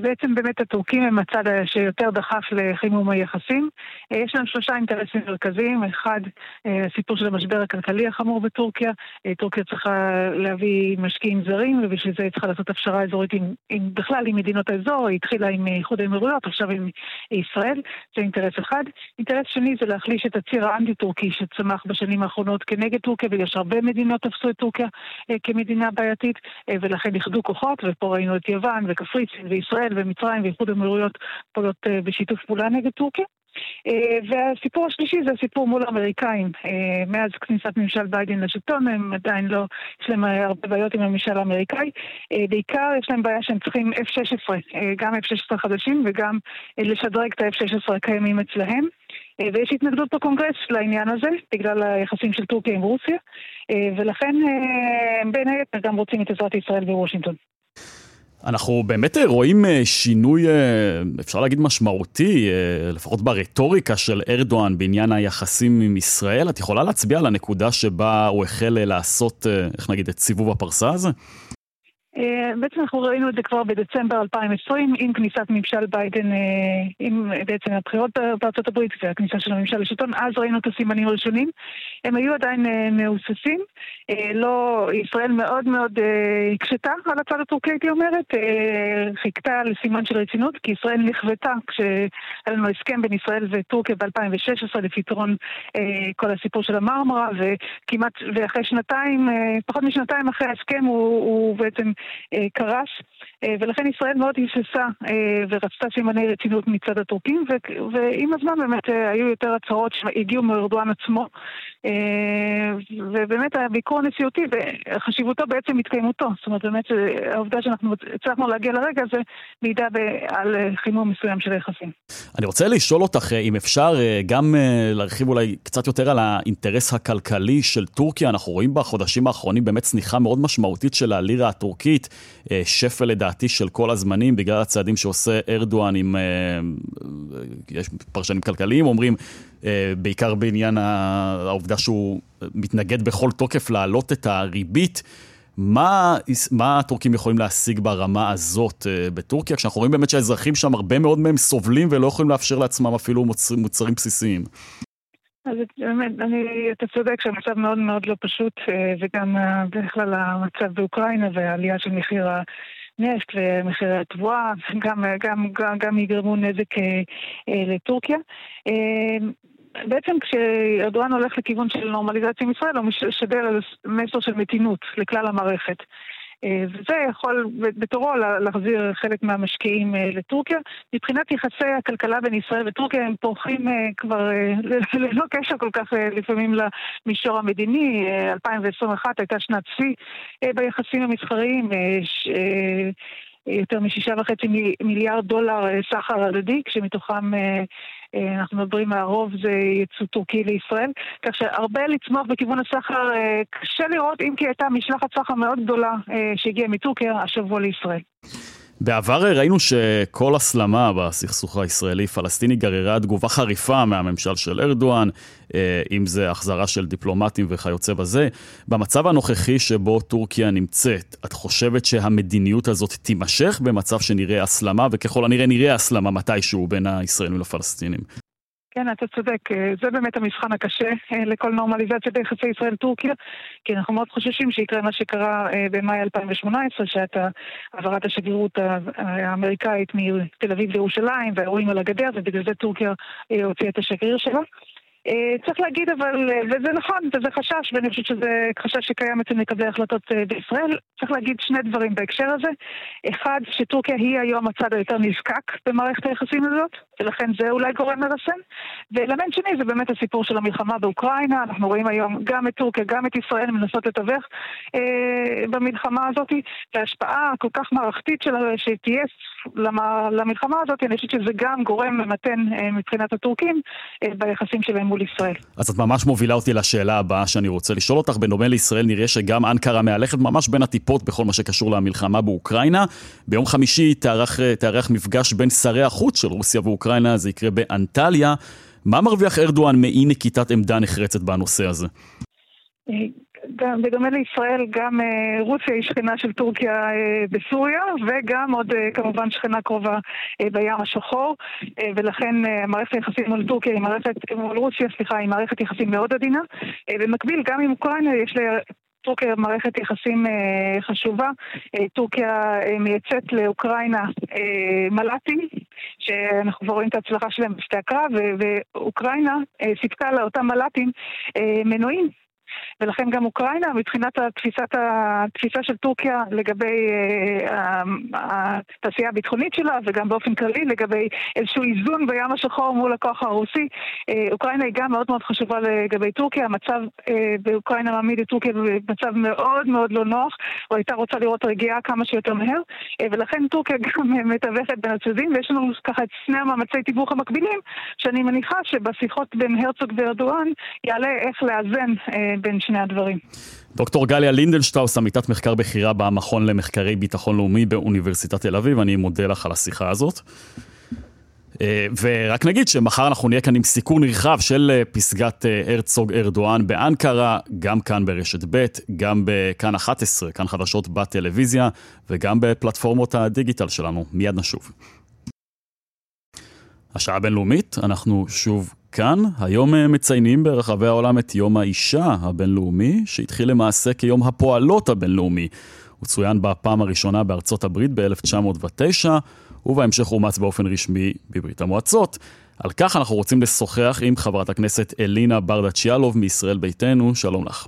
בעצם באמת הטורקים הם הצד שיותר דחף לחימום היחסים. אה, יש להם שלושה אינטרסים מרכזיים. אחד, אה, הסיפור של המשבר הכלכלי החמור בטורקיה. אה, טורקיה צריכה להביא משקיעים זרים, ובשביל זה היא צריכה לעשות הפשרה אזורית עם, עם, בכלל עם מדינות האזור. היא התחילה עם איחוד האמירויות, עכשיו עם ישראל. זה אינטרס אחד. אינטרס שני זה להחליש את הציר האנטי-טורקי שצמח בשנים האחרונות כנגד טורקיה, בגלל שהרבה מדינות תפסו את טורקיה כמדינה בעייתית, ולכן איחדו כוחות, ופה ראינו את יוון וקפריסין וישראל. ישראל ומצרים ואיחוד האמירויות פועלות אה, בשיתוף פעולה נגד טורקיה. אה, והסיפור השלישי זה הסיפור מול האמריקאים. אה, מאז כניסת ממשל ביידן לשלטון הם עדיין לא, יש להם הרבה בעיות עם הממשל האמריקאי. בעיקר יש להם בעיה שהם צריכים F-16, גם F-16 חדשים וגם לשדרג את ה-F-16 הקיימים אצלהם. ויש התנגדות בקונגרס לעניין הזה, בגלל היחסים של טורקיה עם רוסיה, ולכן בין היתר גם רוצים את עזרת ישראל בוושינגטון. אנחנו באמת אה, רואים אה, שינוי, אה, אפשר להגיד משמעותי, לפחות ברטוריקה של ארדואן בעניין היחסים עם ישראל. את יכולה להצביע על הנקודה שבה הוא החל לעשות, איך נגיד, את סיבוב הפרסה הזה? אה, בעצם אנחנו ראינו את זה כבר בדצמבר 2020 עם כניסת ממשל ביידן, אה, עם בעצם הבחירות בארצות הברית והכניסה של הממשל לשלטון, אז ראינו את הסימנים הראשונים. הם היו עדיין אה, מהוססים. לא, ישראל מאוד מאוד הקשתה על הצד הטורקי, הייתי אומרת. חיכתה לסימן של רצינות, כי ישראל נכוותה כשהיה לנו הסכם בין ישראל וטורקיה ב-2016 לפתרון כל הסיפור של המרמרה, וכמעט, ואחרי שנתיים, פחות משנתיים אחרי ההסכם הוא, הוא בעצם אה, אה, ולכן ישראל מאוד היססה אה, ורצתה סימני רצינות מצד הטורקים, ועם הזמן באמת היו יותר הצהרות שהגיעו מארדואן עצמו, ובאמת הביקור הנשיאותי וחשיבותו בעצם התקיימותו. זאת אומרת, באמת העובדה שאנחנו הצלחנו להגיע לרגע הזה מעידה על חימום מסוים של היחסים. אני רוצה לשאול אותך אם אפשר גם להרחיב אולי קצת יותר על האינטרס הכלכלי של טורקיה. אנחנו רואים בחודשים האחרונים באמת צניחה מאוד משמעותית של הלירה הטורקית, שפל לדעתי של כל הזמנים בגלל הצעדים שעושה ארדואן עם, יש פרשנים כלכליים אומרים, בעיקר בעניין העובדה שהוא מתנגד בכל תוקף להעלות את הריבית. מה, מה הטורקים יכולים להשיג ברמה הזאת בטורקיה, כשאנחנו רואים באמת שהאזרחים שם, הרבה מאוד מהם סובלים ולא יכולים לאפשר לעצמם אפילו מוצר, מוצרים בסיסיים? אז באמת, אני, אתה צודק שהמצב מאוד מאוד לא פשוט, וגם בכלל המצב באוקראינה והעלייה של מחיר הנפט ומחירי התבואה, גם, גם, גם, גם יגרמו נזק לטורקיה. בעצם כשארדואן הולך לכיוון של נורמליזציה עם ישראל, הוא משדר מסר של מתינות לכלל המערכת. אה, וזה יכול בתורו להחזיר חלק מהמשקיעים אה, לטורקיה. מבחינת יחסי הכלכלה בין ישראל וטורקיה הם פורחים אה, כבר ללא קשר כל כך לפעמים למישור המדיני. 2021 הייתה שנת שיא ביחסים המסחריים. יותר משישה וחצי מיליארד דולר סחר הדדי, כשמתוכם אנחנו מדברים, הרוב זה יצוא טורקי לישראל, כך שהרבה לצמוח בכיוון הסחר, קשה לראות אם כי הייתה משלחת סחר מאוד גדולה שהגיעה מטורקיה השבוע לישראל. בעבר ראינו שכל הסלמה בסכסוך הישראלי-פלסטיני גררה תגובה חריפה מהממשל של ארדואן, אה, אם זה החזרה של דיפלומטים וכיוצא בזה. במצב הנוכחי שבו טורקיה נמצאת, את חושבת שהמדיניות הזאת תימשך במצב שנראה הסלמה, וככל הנראה נראה הסלמה מתישהו בין הישראלים לפלסטינים? כן, אתה צודק. אה, זה באמת המבחן הקשה אה, לכל נורמליזציה ביחסי ישראל-טורקיה, כי אנחנו מאוד חוששים שיקרה מה שקרה אה, במאי 2018, שהייתה העברת השגרירות האמריקאית מתל אביב לירושלים, והאירועים על הגדר, ובגלל זה טורקיה הוציאה את השגריר שלה. צריך להגיד אבל, וזה נכון, וזה חשש, ואני חושבת שזה חשש שקיים אצל מקבלי החלטות בישראל, צריך להגיד שני דברים בהקשר הזה. אחד, שטורקיה היא היום הצד היותר נזקק במערכת היחסים הזאת, ולכן זה אולי גורם מרסן. ואלמנט שני זה באמת הסיפור של המלחמה באוקראינה, אנחנו רואים היום גם את טורקיה, גם את ישראל מנסות לתווך אה, במלחמה הזאת, וההשפעה הכל כך מערכתית שלה, שתהיה למלחמה הזאת, אני חושבת שזה גם גורם ממתן אה, מבחינת הטורקים אה, ביחסים שלהם מול ישראל. אז את ממש מובילה אותי לשאלה הבאה שאני רוצה לשאול אותך. בדומה לישראל נראה שגם אנקרה מהלכת ממש בין הטיפות בכל מה שקשור למלחמה באוקראינה. ביום חמישי תארח, תארח מפגש בין שרי החוץ של רוסיה ואוקראינה, זה יקרה באנטליה. מה מרוויח ארדואן מאי נקיטת עמדה נחרצת בנושא הזה? גם, בדומה לישראל, גם אה, רוסיה היא שכנה של טורקיה אה, בסוריה, וגם עוד אה, כמובן שכנה קרובה אה, בים השחור, אה, ולכן אה, מערכת היחסים מול טורקיה, היא מערכת, מול רוסיה, סליחה, היא מערכת יחסים מאוד עדינה. אה, במקביל, גם עם אוקראינה יש לה... טורקיה מערכת יחסים אה, חשובה. אה, טורקיה אה, מייצאת לאוקראינה מל"טים, שאנחנו כבר רואים את ההצלחה שלהם בשתי הקרב, ואוקראינה סיפקה לאותם מל"טים מנועים ולכן גם אוקראינה, מבחינת התפיסת, התפיסה של טורקיה לגבי אה, התעשייה הביטחונית שלה, וגם באופן כללי לגבי איזשהו איזון בים השחור מול הכוח הרוסי, אה, אוקראינה היא גם מאוד מאוד חשובה לגבי טורקיה. המצב אה, באוקראינה מעמיד את טורקיה במצב מאוד מאוד לא נוח, או הייתה רוצה לראות רגיעה כמה שיותר מהר, ולכן טורקיה גם מתווכת בין הצדדים, ויש לנו ככה את שני המאמצי תיווך המקבילים, שאני מניחה שבשיחות בין הרצוג וארדואן יעלה איך לאזן בין שני הדברים. דוקטור גליה לינדנשטראוס, עמיתת מחקר בכירה במכון למחקרי ביטחון לאומי באוניברסיטת תל אביב, אני מודה לך על השיחה הזאת. אה, ורק נגיד שמחר אנחנו נהיה כאן עם סיקור נרחב של אה, פסגת אה, הרצוג ארדואן באנקרה, גם כאן ברשת ב', גם בכאן 11, כאן חדשות בטלוויזיה, וגם בפלטפורמות הדיגיטל שלנו. מיד נשוב. השעה הבינלאומית, אנחנו שוב כאן. היום אה, מציינים ברחבי העולם את יום האישה הבינלאומי, שהתחיל למעשה כיום הפועלות הבינלאומי. הוא צוין בפעם הראשונה בארצות הברית ב-1909, ובהמשך אומץ באופן רשמי בברית המועצות. על כך אנחנו רוצים לשוחח עם חברת הכנסת אלינה ברדצ'יאלוב מישראל ביתנו, שלום לך.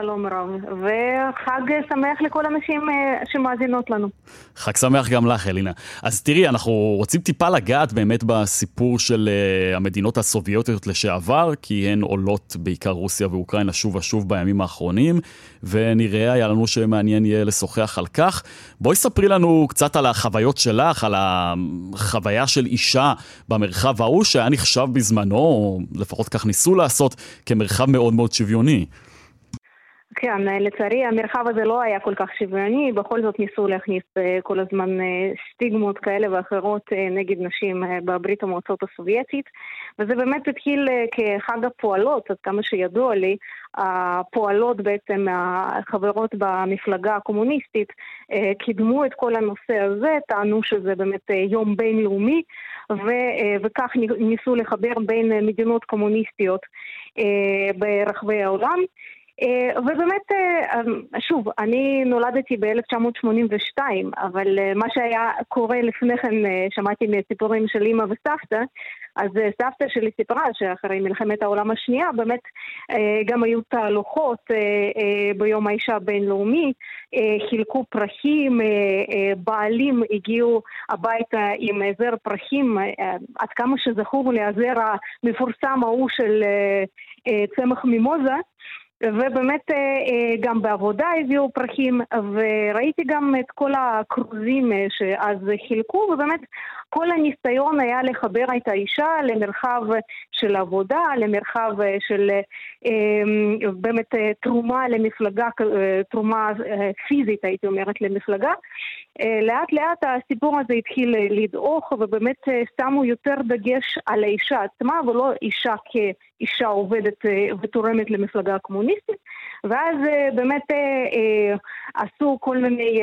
שלום רב, וחג שמח לכל הנשים אה, שמאזינות לנו. חג שמח גם לך, אלינה. אז תראי, אנחנו רוצים טיפה לגעת באמת בסיפור של uh, המדינות הסובייטיות לשעבר, כי הן עולות, בעיקר רוסיה ואוקראינה, שוב ושוב בימים האחרונים, ונראה, היה לנו שמעניין יהיה לשוחח על כך. בואי ספרי לנו קצת על החוויות שלך, על החוויה של אישה במרחב ההוא, שהיה נחשב בזמנו, או לפחות כך ניסו לעשות, כמרחב מאוד מאוד שוויוני. כן, לצערי המרחב הזה לא היה כל כך שוויוני, בכל זאת ניסו להכניס אה, כל הזמן אה, סטיגמות כאלה ואחרות אה, נגד נשים בברית המועצות הסובייטית, וזה באמת התחיל כחג הפועלות, עד כמה שידוע לי, הפועלות בעצם, החברות במפלגה הקומוניסטית, קידמו את כל הנושא הזה, טענו שזה באמת יום בינלאומי, ו- וכך ניסו לחבר בין מדינות קומוניסטיות ברחבי העולם. אה, ובאמת, אה, אמ, שוב, אני נולדתי ב-1982, אבל אה, מה שהיה קורה לפני כן, שמעתי מסיפורים של אימא וסבתא, אז סבתא שלי סיפרה שאחרי מלחמת העולם השנייה באמת גם היו תהלוכות ביום האישה הבינלאומי, חילקו פרחים, בעלים הגיעו הביתה עם זר פרחים, עד כמה שזכור לי הזר המפורסם ההוא של צמח מימוזה ובאמת גם בעבודה הביאו פרחים, וראיתי גם את כל הכרוזים שאז חילקו, ובאמת כל הניסיון היה לחבר את האישה למרחב של עבודה, למרחב של באמת תרומה למפלגה, תרומה פיזית הייתי אומרת למפלגה. לאט לאט הסיפור הזה התחיל לדעוך ובאמת שמו יותר דגש על האישה עצמה ולא אישה כאישה עובדת ותורמת למפלגה הקומוניסטית ואז באמת עשו כל מיני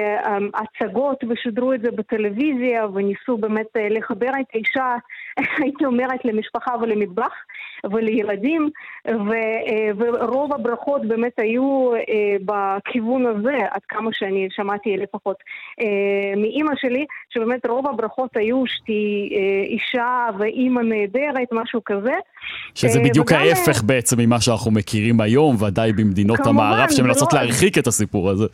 הצגות ושידרו את זה בטלוויזיה וניסו באמת לחבר את האישה, הייתי אומרת, למשפחה ולמטבח ולילדים ורוב הברכות באמת היו בכיוון הזה, עד כמה שאני שמעתי לפחות מאימא שלי, שבאמת רוב הברכות היו שתהי אישה ואימא נהדרת, משהו כזה. שזה בדיוק וגם... ההפך בעצם ממה שאנחנו מכירים היום, ודאי במדינות כמובן, המערב שמנסות לא... להרחיק את הסיפור הזה.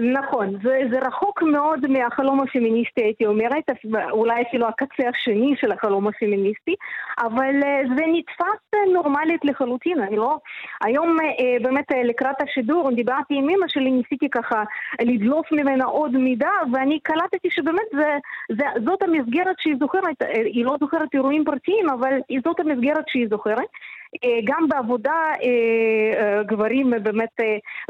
נכון, זה, זה רחוק מאוד מהחלום הפמיניסטי הייתי אומרת, אולי אפילו הקצה השני של החלום הפמיניסטי, אבל זה נתפס נורמלית לחלוטין, אני לא... היום באמת לקראת השידור דיברתי עם אמא שלי, ניסיתי ככה לדלוף ממנה עוד מידע, ואני קלטתי שבאמת זה, זה, זאת המסגרת שהיא זוכרת, היא לא זוכרת אירועים פרטיים, אבל זאת המסגרת שהיא זוכרת. גם בעבודה גברים באמת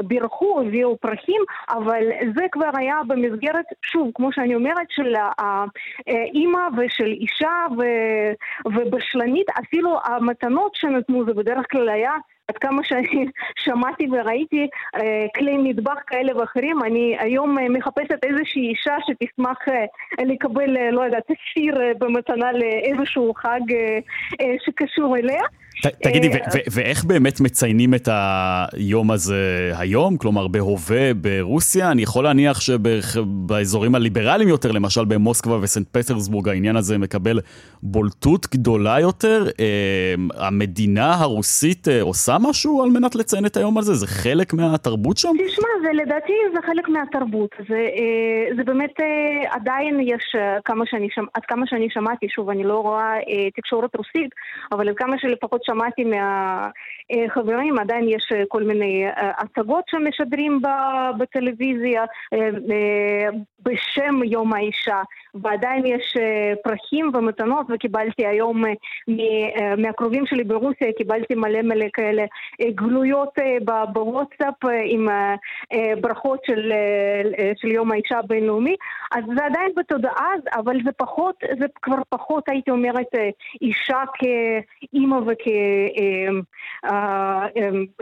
בירכו, הביאו פרחים, אבל זה כבר היה במסגרת, שוב, כמו שאני אומרת, של האימא ושל אישה ובשלנית, אפילו המתנות שנתנו זה בדרך כלל היה עד כמה שאני שמעתי וראיתי אה, כלי מטבח כאלה ואחרים, אני היום אה, מחפשת איזושהי אישה שתשמח אה, לקבל, לא יודעת, סיר במתנה לאיזשהו חג שקשור אליה. תגידי, ואיך באמת מציינים את היום הזה היום? כלומר, בהווה ברוסיה? אני יכול להניח שבאזורים הליברליים יותר, למשל במוסקבה וסנט פטרסבורג, העניין הזה מקבל בולטות גדולה יותר. המדינה הרוסית עושה משהו על מנת לציין את היום הזה? זה חלק מהתרבות שם? תשמע, זה לדעתי זה חלק מהתרבות. זה, זה באמת עדיין יש, כמה שאני, עד כמה שאני שמעתי, שוב, אני לא רואה תקשורת רוסית, אבל עד כמה שלפחות שמעתי מהחברים, עדיין יש כל מיני הצגות שמשדרים בטלוויזיה בשם יום האישה, ועדיין יש פרחים ומתנות, וקיבלתי היום מהקרובים שלי ברוסיה, קיבלתי מלא מלא כאלה גלויות בוואטסאפ עם ברכות של, של יום האישה הבינלאומי, אז זה עדיין בתודעה, אבל זה פחות, זה כבר פחות, הייתי אומרת, אישה כאימא וכ...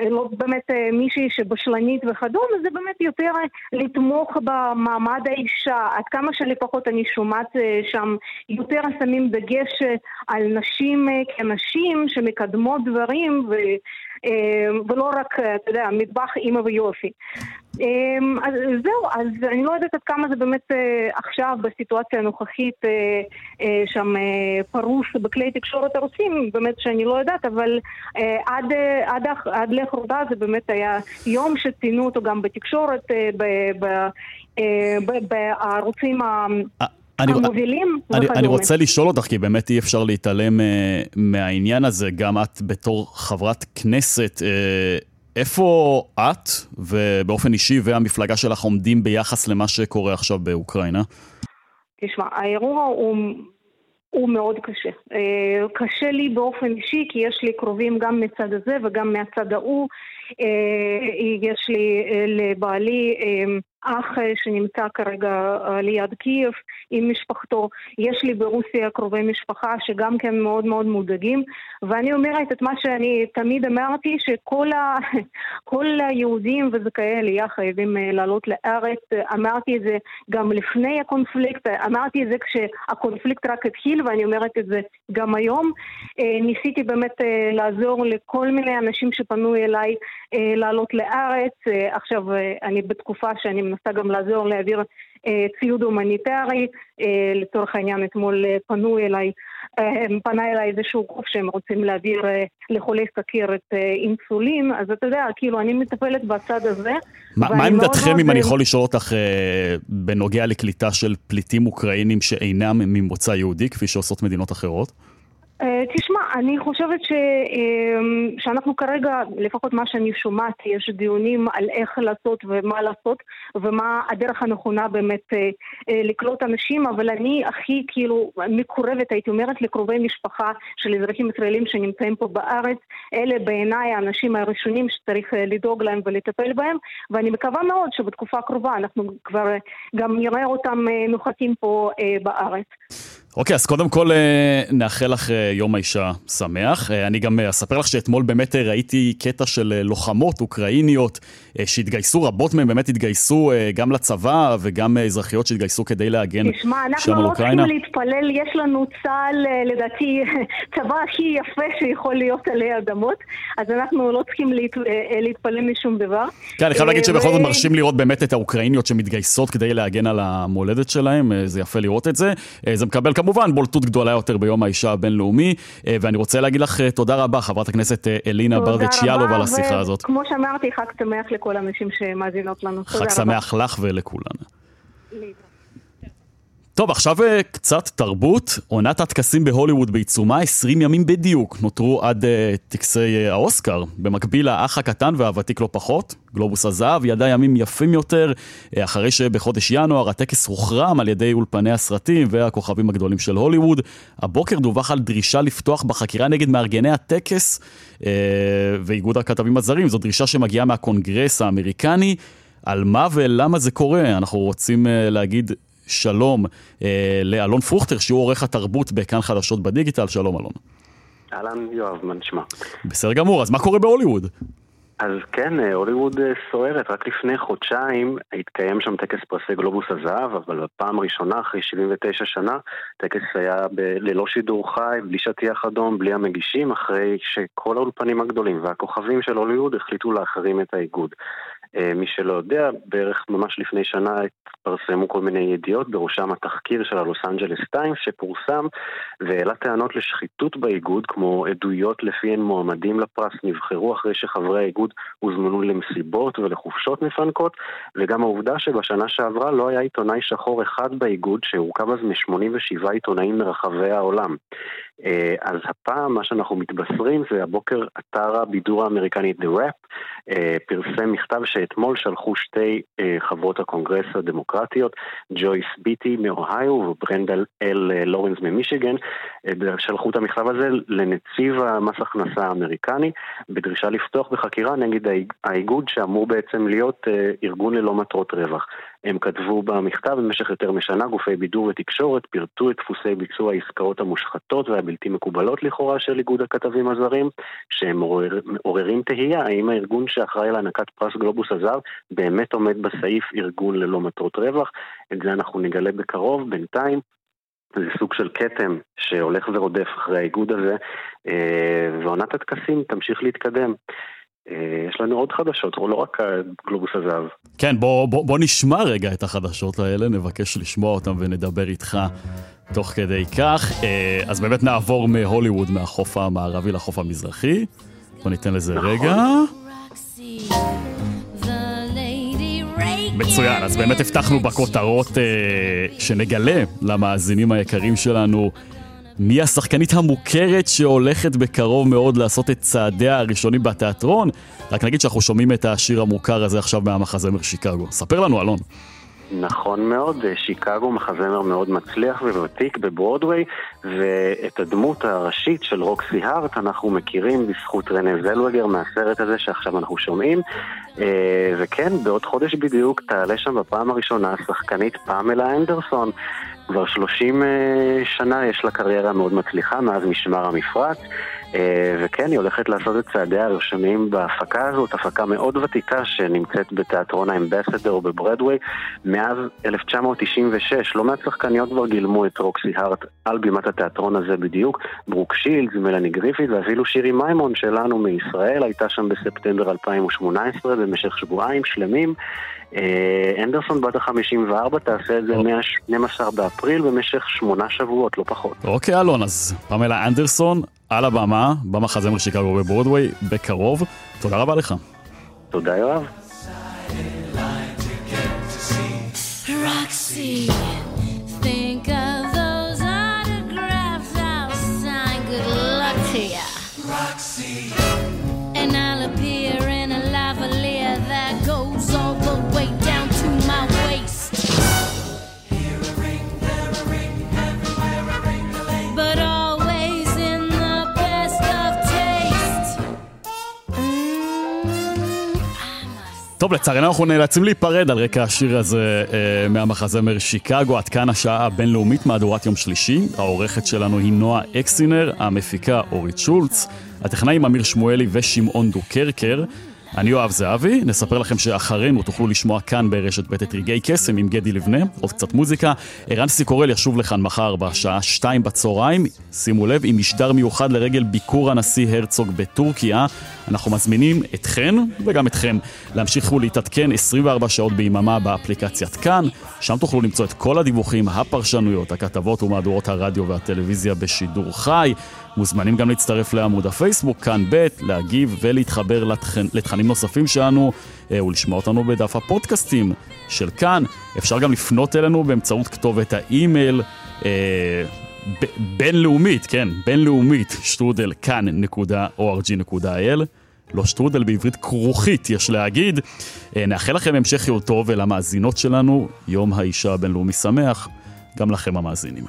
לא באמת מישהי שבשלנית וכדומה, זה באמת יותר לתמוך במעמד האישה, עד כמה שלפחות אני שומעת שם יותר שמים דגש על נשים כנשים שמקדמות דברים ו... ולא רק, אתה יודע, מטבח אימא ויופי. אז זהו, אז אני לא יודעת עד כמה זה באמת עכשיו בסיטואציה הנוכחית שם פרוס בכלי תקשורת הרוסים, באמת שאני לא יודעת, אבל עד, עד, עד לאחרונה זה באמת היה יום שציינו אותו גם בתקשורת, בערוצים אני, המובילים אני, אני רוצה לשאול אותך, כי באמת אי אפשר להתעלם uh, מהעניין הזה, גם את בתור חברת כנסת, uh, איפה את, ובאופן אישי, והמפלגה שלך עומדים ביחס למה שקורה עכשיו באוקראינה? תשמע, האירוע הוא... הוא מאוד קשה. Uh, קשה לי באופן אישי, כי יש לי קרובים גם מצד הזה וגם מהצד ההוא. Uh, יש לי uh, לבעלי אח שנמצא כרגע ליד קייב עם משפחתו. יש לי ברוסיה קרובי משפחה שגם כן מאוד מאוד מודאגים, ואני אומרת את מה שאני תמיד אמרתי, שכל ה... היהודים וזכאי עלייה חייבים לעלות לארץ. אמרתי את זה גם לפני הקונפליקט, אמרתי את זה כשהקונפליקט רק התחיל, ואני אומרת את זה גם היום. ניסיתי באמת לעזור לכל מיני אנשים שפנו אליי לעלות לארץ. עכשיו, אני בתקופה שאני מנסה גם לעזור להעביר אה, ציוד הומניטרי. אה, לצורך העניין אתמול אה, פנו אליי, פנה אליי איזשהו גוף שהם רוצים להעביר לחולי סכרת אינסולין, אז אתה יודע, כאילו, אני מטפלת בצד הזה. מה עמדתכם, אם אני יכול לשאול אותך, בנוגע לקליטה של פליטים אוקראינים שאינם ממוצא יהודי, כפי שעושות מדינות אחרות? אה, תשמע, אני חושבת ש, אמ, שאנחנו כרגע, לפחות מה שאני שומעת, יש דיונים על איך לעשות ומה לעשות ומה הדרך הנכונה באמת אה, אה, לקלוט אנשים, אבל אני הכי כאילו מקורבת, הייתי אומרת, לקרובי משפחה של אזרחים ישראלים שנמצאים פה בארץ. אלה בעיניי האנשים הראשונים שצריך לדאוג להם ולטפל בהם, ואני מקווה מאוד שבתקופה הקרובה אנחנו כבר גם נראה אותם נוחתים פה בארץ. אוקיי, אז קודם כל אה, נאחל לך אה, יום האישה שמח. אה, אני גם אספר לך שאתמול באמת ראיתי קטע של לוחמות אוקראיניות שהתגייסו, רבות מהן באמת התגייסו גם לצבא וגם אזרחיות שהתגייסו כדי להגן שם על אוקראינה. תשמע, אנחנו לא צריכים להתפלל, יש לנו צה"ל, לדעתי, צבא הכי יפה שיכול להיות עלי אדמות, אז אנחנו לא צריכים להת... להתפלל משום דבר. כן, אני חייב להגיד שבכל זאת מרשים לראות באמת את האוקראיניות שמתגייסות כדי להגן על המולדת שלהם, זה יפה לראות את זה. זה מקבל כמובן בולטות גדולה יותר ביום האישה הבינלאומי, אה, ואני רוצה להגיד לך אה, תודה רבה, חברת הכנסת אה, אלינה ברדץ' יאלוב, על השיחה הזאת. כמו שאמרתי, חג שמח לכל הנשים שמאזינות לנו. חג שמח לך ולכולן. טוב, עכשיו קצת תרבות. עונת הטקסים בהוליווד בעיצומה, 20 ימים בדיוק נותרו עד uh, טקסי uh, האוסקר. במקביל, האח הקטן והוותיק לא פחות, גלובוס הזהב, ידע ימים יפים יותר, uh, אחרי שבחודש ינואר הטקס הוחרם על ידי אולפני הסרטים והכוכבים הגדולים של הוליווד. הבוקר דווח על דרישה לפתוח בחקירה נגד מארגני הטקס אה, ואיגוד הכתבים הזרים. זו דרישה שמגיעה מהקונגרס האמריקני. על מה ולמה זה קורה, אנחנו רוצים להגיד שלום אה, לאלון פרוכטר, שהוא עורך התרבות בכאן חדשות בדיגיטל. שלום אלון. אהלן יואב, מה נשמע? בסדר גמור, אז מה קורה בהוליווד? אז כן, אה, הוליווד אה, סוערת. רק לפני חודשיים התקיים שם טקס פרסי גלובוס הזהב, אבל בפעם הראשונה, אחרי 79 שנה, טקס היה ב- ללא שידור חי, בלי שטיח אדום, בלי המגישים, אחרי שכל האולפנים הגדולים והכוכבים של הוליווד החליטו להחרים את האיגוד. אה, מי שלא יודע, בערך ממש לפני שנה התפרסמו כל מיני ידיעות, בראשם התחקיר של הלוס אנג'לס טיימס שפורסם והעלה טענות לשחיתות באיגוד, כמו עדויות לפיהן מועמדים לפרס נבחרו אחרי שחברי האיגוד הוזמנו למסיבות ולחופשות מפנקות, וגם העובדה שבשנה שעברה לא היה עיתונאי שחור אחד באיגוד, שהורכב אז מ-87 עיתונאים מרחבי העולם. אה, אז הפעם מה שאנחנו מתבשרים זה הבוקר אתר הבידור האמריקני The Wrap אה, פרסם מכתב שאתמול שלחו שתי אה, חברות הקונגרס הדמוקרטיות, ג'ויס ביטי מאוהיו וברנדה לורנס ממישיגן, שלחו את המכתב הזה לנציב המס הכנסה האמריקני בדרישה לפתוח בחקירה נגד האיגוד שאמור בעצם להיות ארגון ללא מטרות רווח. הם כתבו במכתב במשך יותר משנה גופי בידור ותקשורת פירטו את דפוסי ביצוע העסקאות המושחתות והבלתי מקובלות לכאורה של איגוד הכתבים הזרים, שהם מעורר, מעוררים תהייה האם הארגון שאחראי להענקת פרס גלובוס הזר באמת עומד בסעיף ארגון ללא מטרות רווח. את זה אנחנו נגלה בקרוב, בינתיים. זה סוג של כתם שהולך ורודף אחרי האיגוד הזה, אה, ועונת הטקסים תמשיך להתקדם. אה, יש לנו עוד חדשות, לא רק גלובוס הזהב. כן, בוא, בוא, בוא נשמע רגע את החדשות האלה, נבקש לשמוע אותם ונדבר איתך תוך כדי כך. אה, אז באמת נעבור מהוליווד, מהחוף המערבי לחוף המזרחי. בוא ניתן לזה נכון. רגע. מצוין, אז באמת הבטחנו בכותרות אה, שנגלה למאזינים היקרים שלנו מי השחקנית המוכרת שהולכת בקרוב מאוד לעשות את צעדיה הראשונים בתיאטרון? רק נגיד שאנחנו שומעים את השיר המוכר הזה עכשיו מהמחזמר שיקגו. ספר לנו, אלון. נכון מאוד, שיקגו מחזמר מאוד מצליח וותיק בברודוויי, ואת הדמות הראשית של רוקסי הארט אנחנו מכירים בזכות רנה זלווגר מהסרט הזה שעכשיו אנחנו שומעים. אה, וכן, בעוד חודש בדיוק תעלה שם בפעם הראשונה השחקנית פמלה אנדרסון. כבר 30 אה, שנה יש לה קריירה מאוד מצליחה מאז משמר המפרץ. אה, וכן, היא הולכת לעשות את צעדיה הראשונים בהפקה הזאת, הפקה מאוד ותיקה שנמצאת בתיאטרון האמבסדור בברדווי מאז 1996. לא מעט שחקניות כבר גילמו את רוקסי הארט על בימת התיאטרון הזה בדיוק. ברוק שילדס, מלאני גריפיד ואפילו שירי מימון שלנו מישראל הייתה שם בספטמבר 2018 במשך שבועיים שלמים. אה, אנדרסון בת ה-54 תעשה את זה מ-12 באפריל במשך שמונה שבועות, לא פחות. אוקיי, אלון, אז פמלה אנדרסון על הבמה, במחזמר שיקגו בברודוויי, בקרוב. תודה רבה לך. תודה, יואב. Roxy, טוב, לצערנו אנחנו נאלצים להיפרד על רקע השיר הזה אה, מהמחזמר שיקגו. עד כאן השעה הבינלאומית מהדורת יום שלישי. העורכת שלנו היא נועה אקסינר, המפיקה אורית שולץ, הטכנאים אמיר שמואלי ושמעון דוקרקר. אני יואב זהבי, נספר לכם שאחרינו תוכלו לשמוע כאן ברשת ב' את רגעי קסם עם גדי לבנה, עוד קצת מוזיקה. ערן סיקורל ישוב לכאן מחר בשעה שתיים בצהריים, שימו לב, עם משדר מיוחד לרגל ביקור הנשיא הרצוג בטורקיה. אנחנו מזמינים אתכן וגם אתכם להמשיך ולהתעדכן 24 שעות ביממה באפליקציית כאן, שם תוכלו למצוא את כל הדיווחים, הפרשנויות, הכתבות ומהדורות הרדיו והטלוויזיה בשידור חי. מוזמנים גם להצטרף לעמוד הפייסבוק, כאן ב', להגיב ולהתחבר לתכן, לתכנים נוספים שלנו אה, ולשמוע אותנו בדף הפודקאסטים של כאן. אפשר גם לפנות אלינו באמצעות כתובת האימייל. אה, ב- בינלאומית, כן, בינלאומית, שטרודל כאן.org.il לא שטרודל בעברית כרוכית, יש להגיד. אה, נאחל לכם המשך יום טוב ולמאזינות שלנו, יום האישה הבינלאומי שמח, גם לכם המאזינים.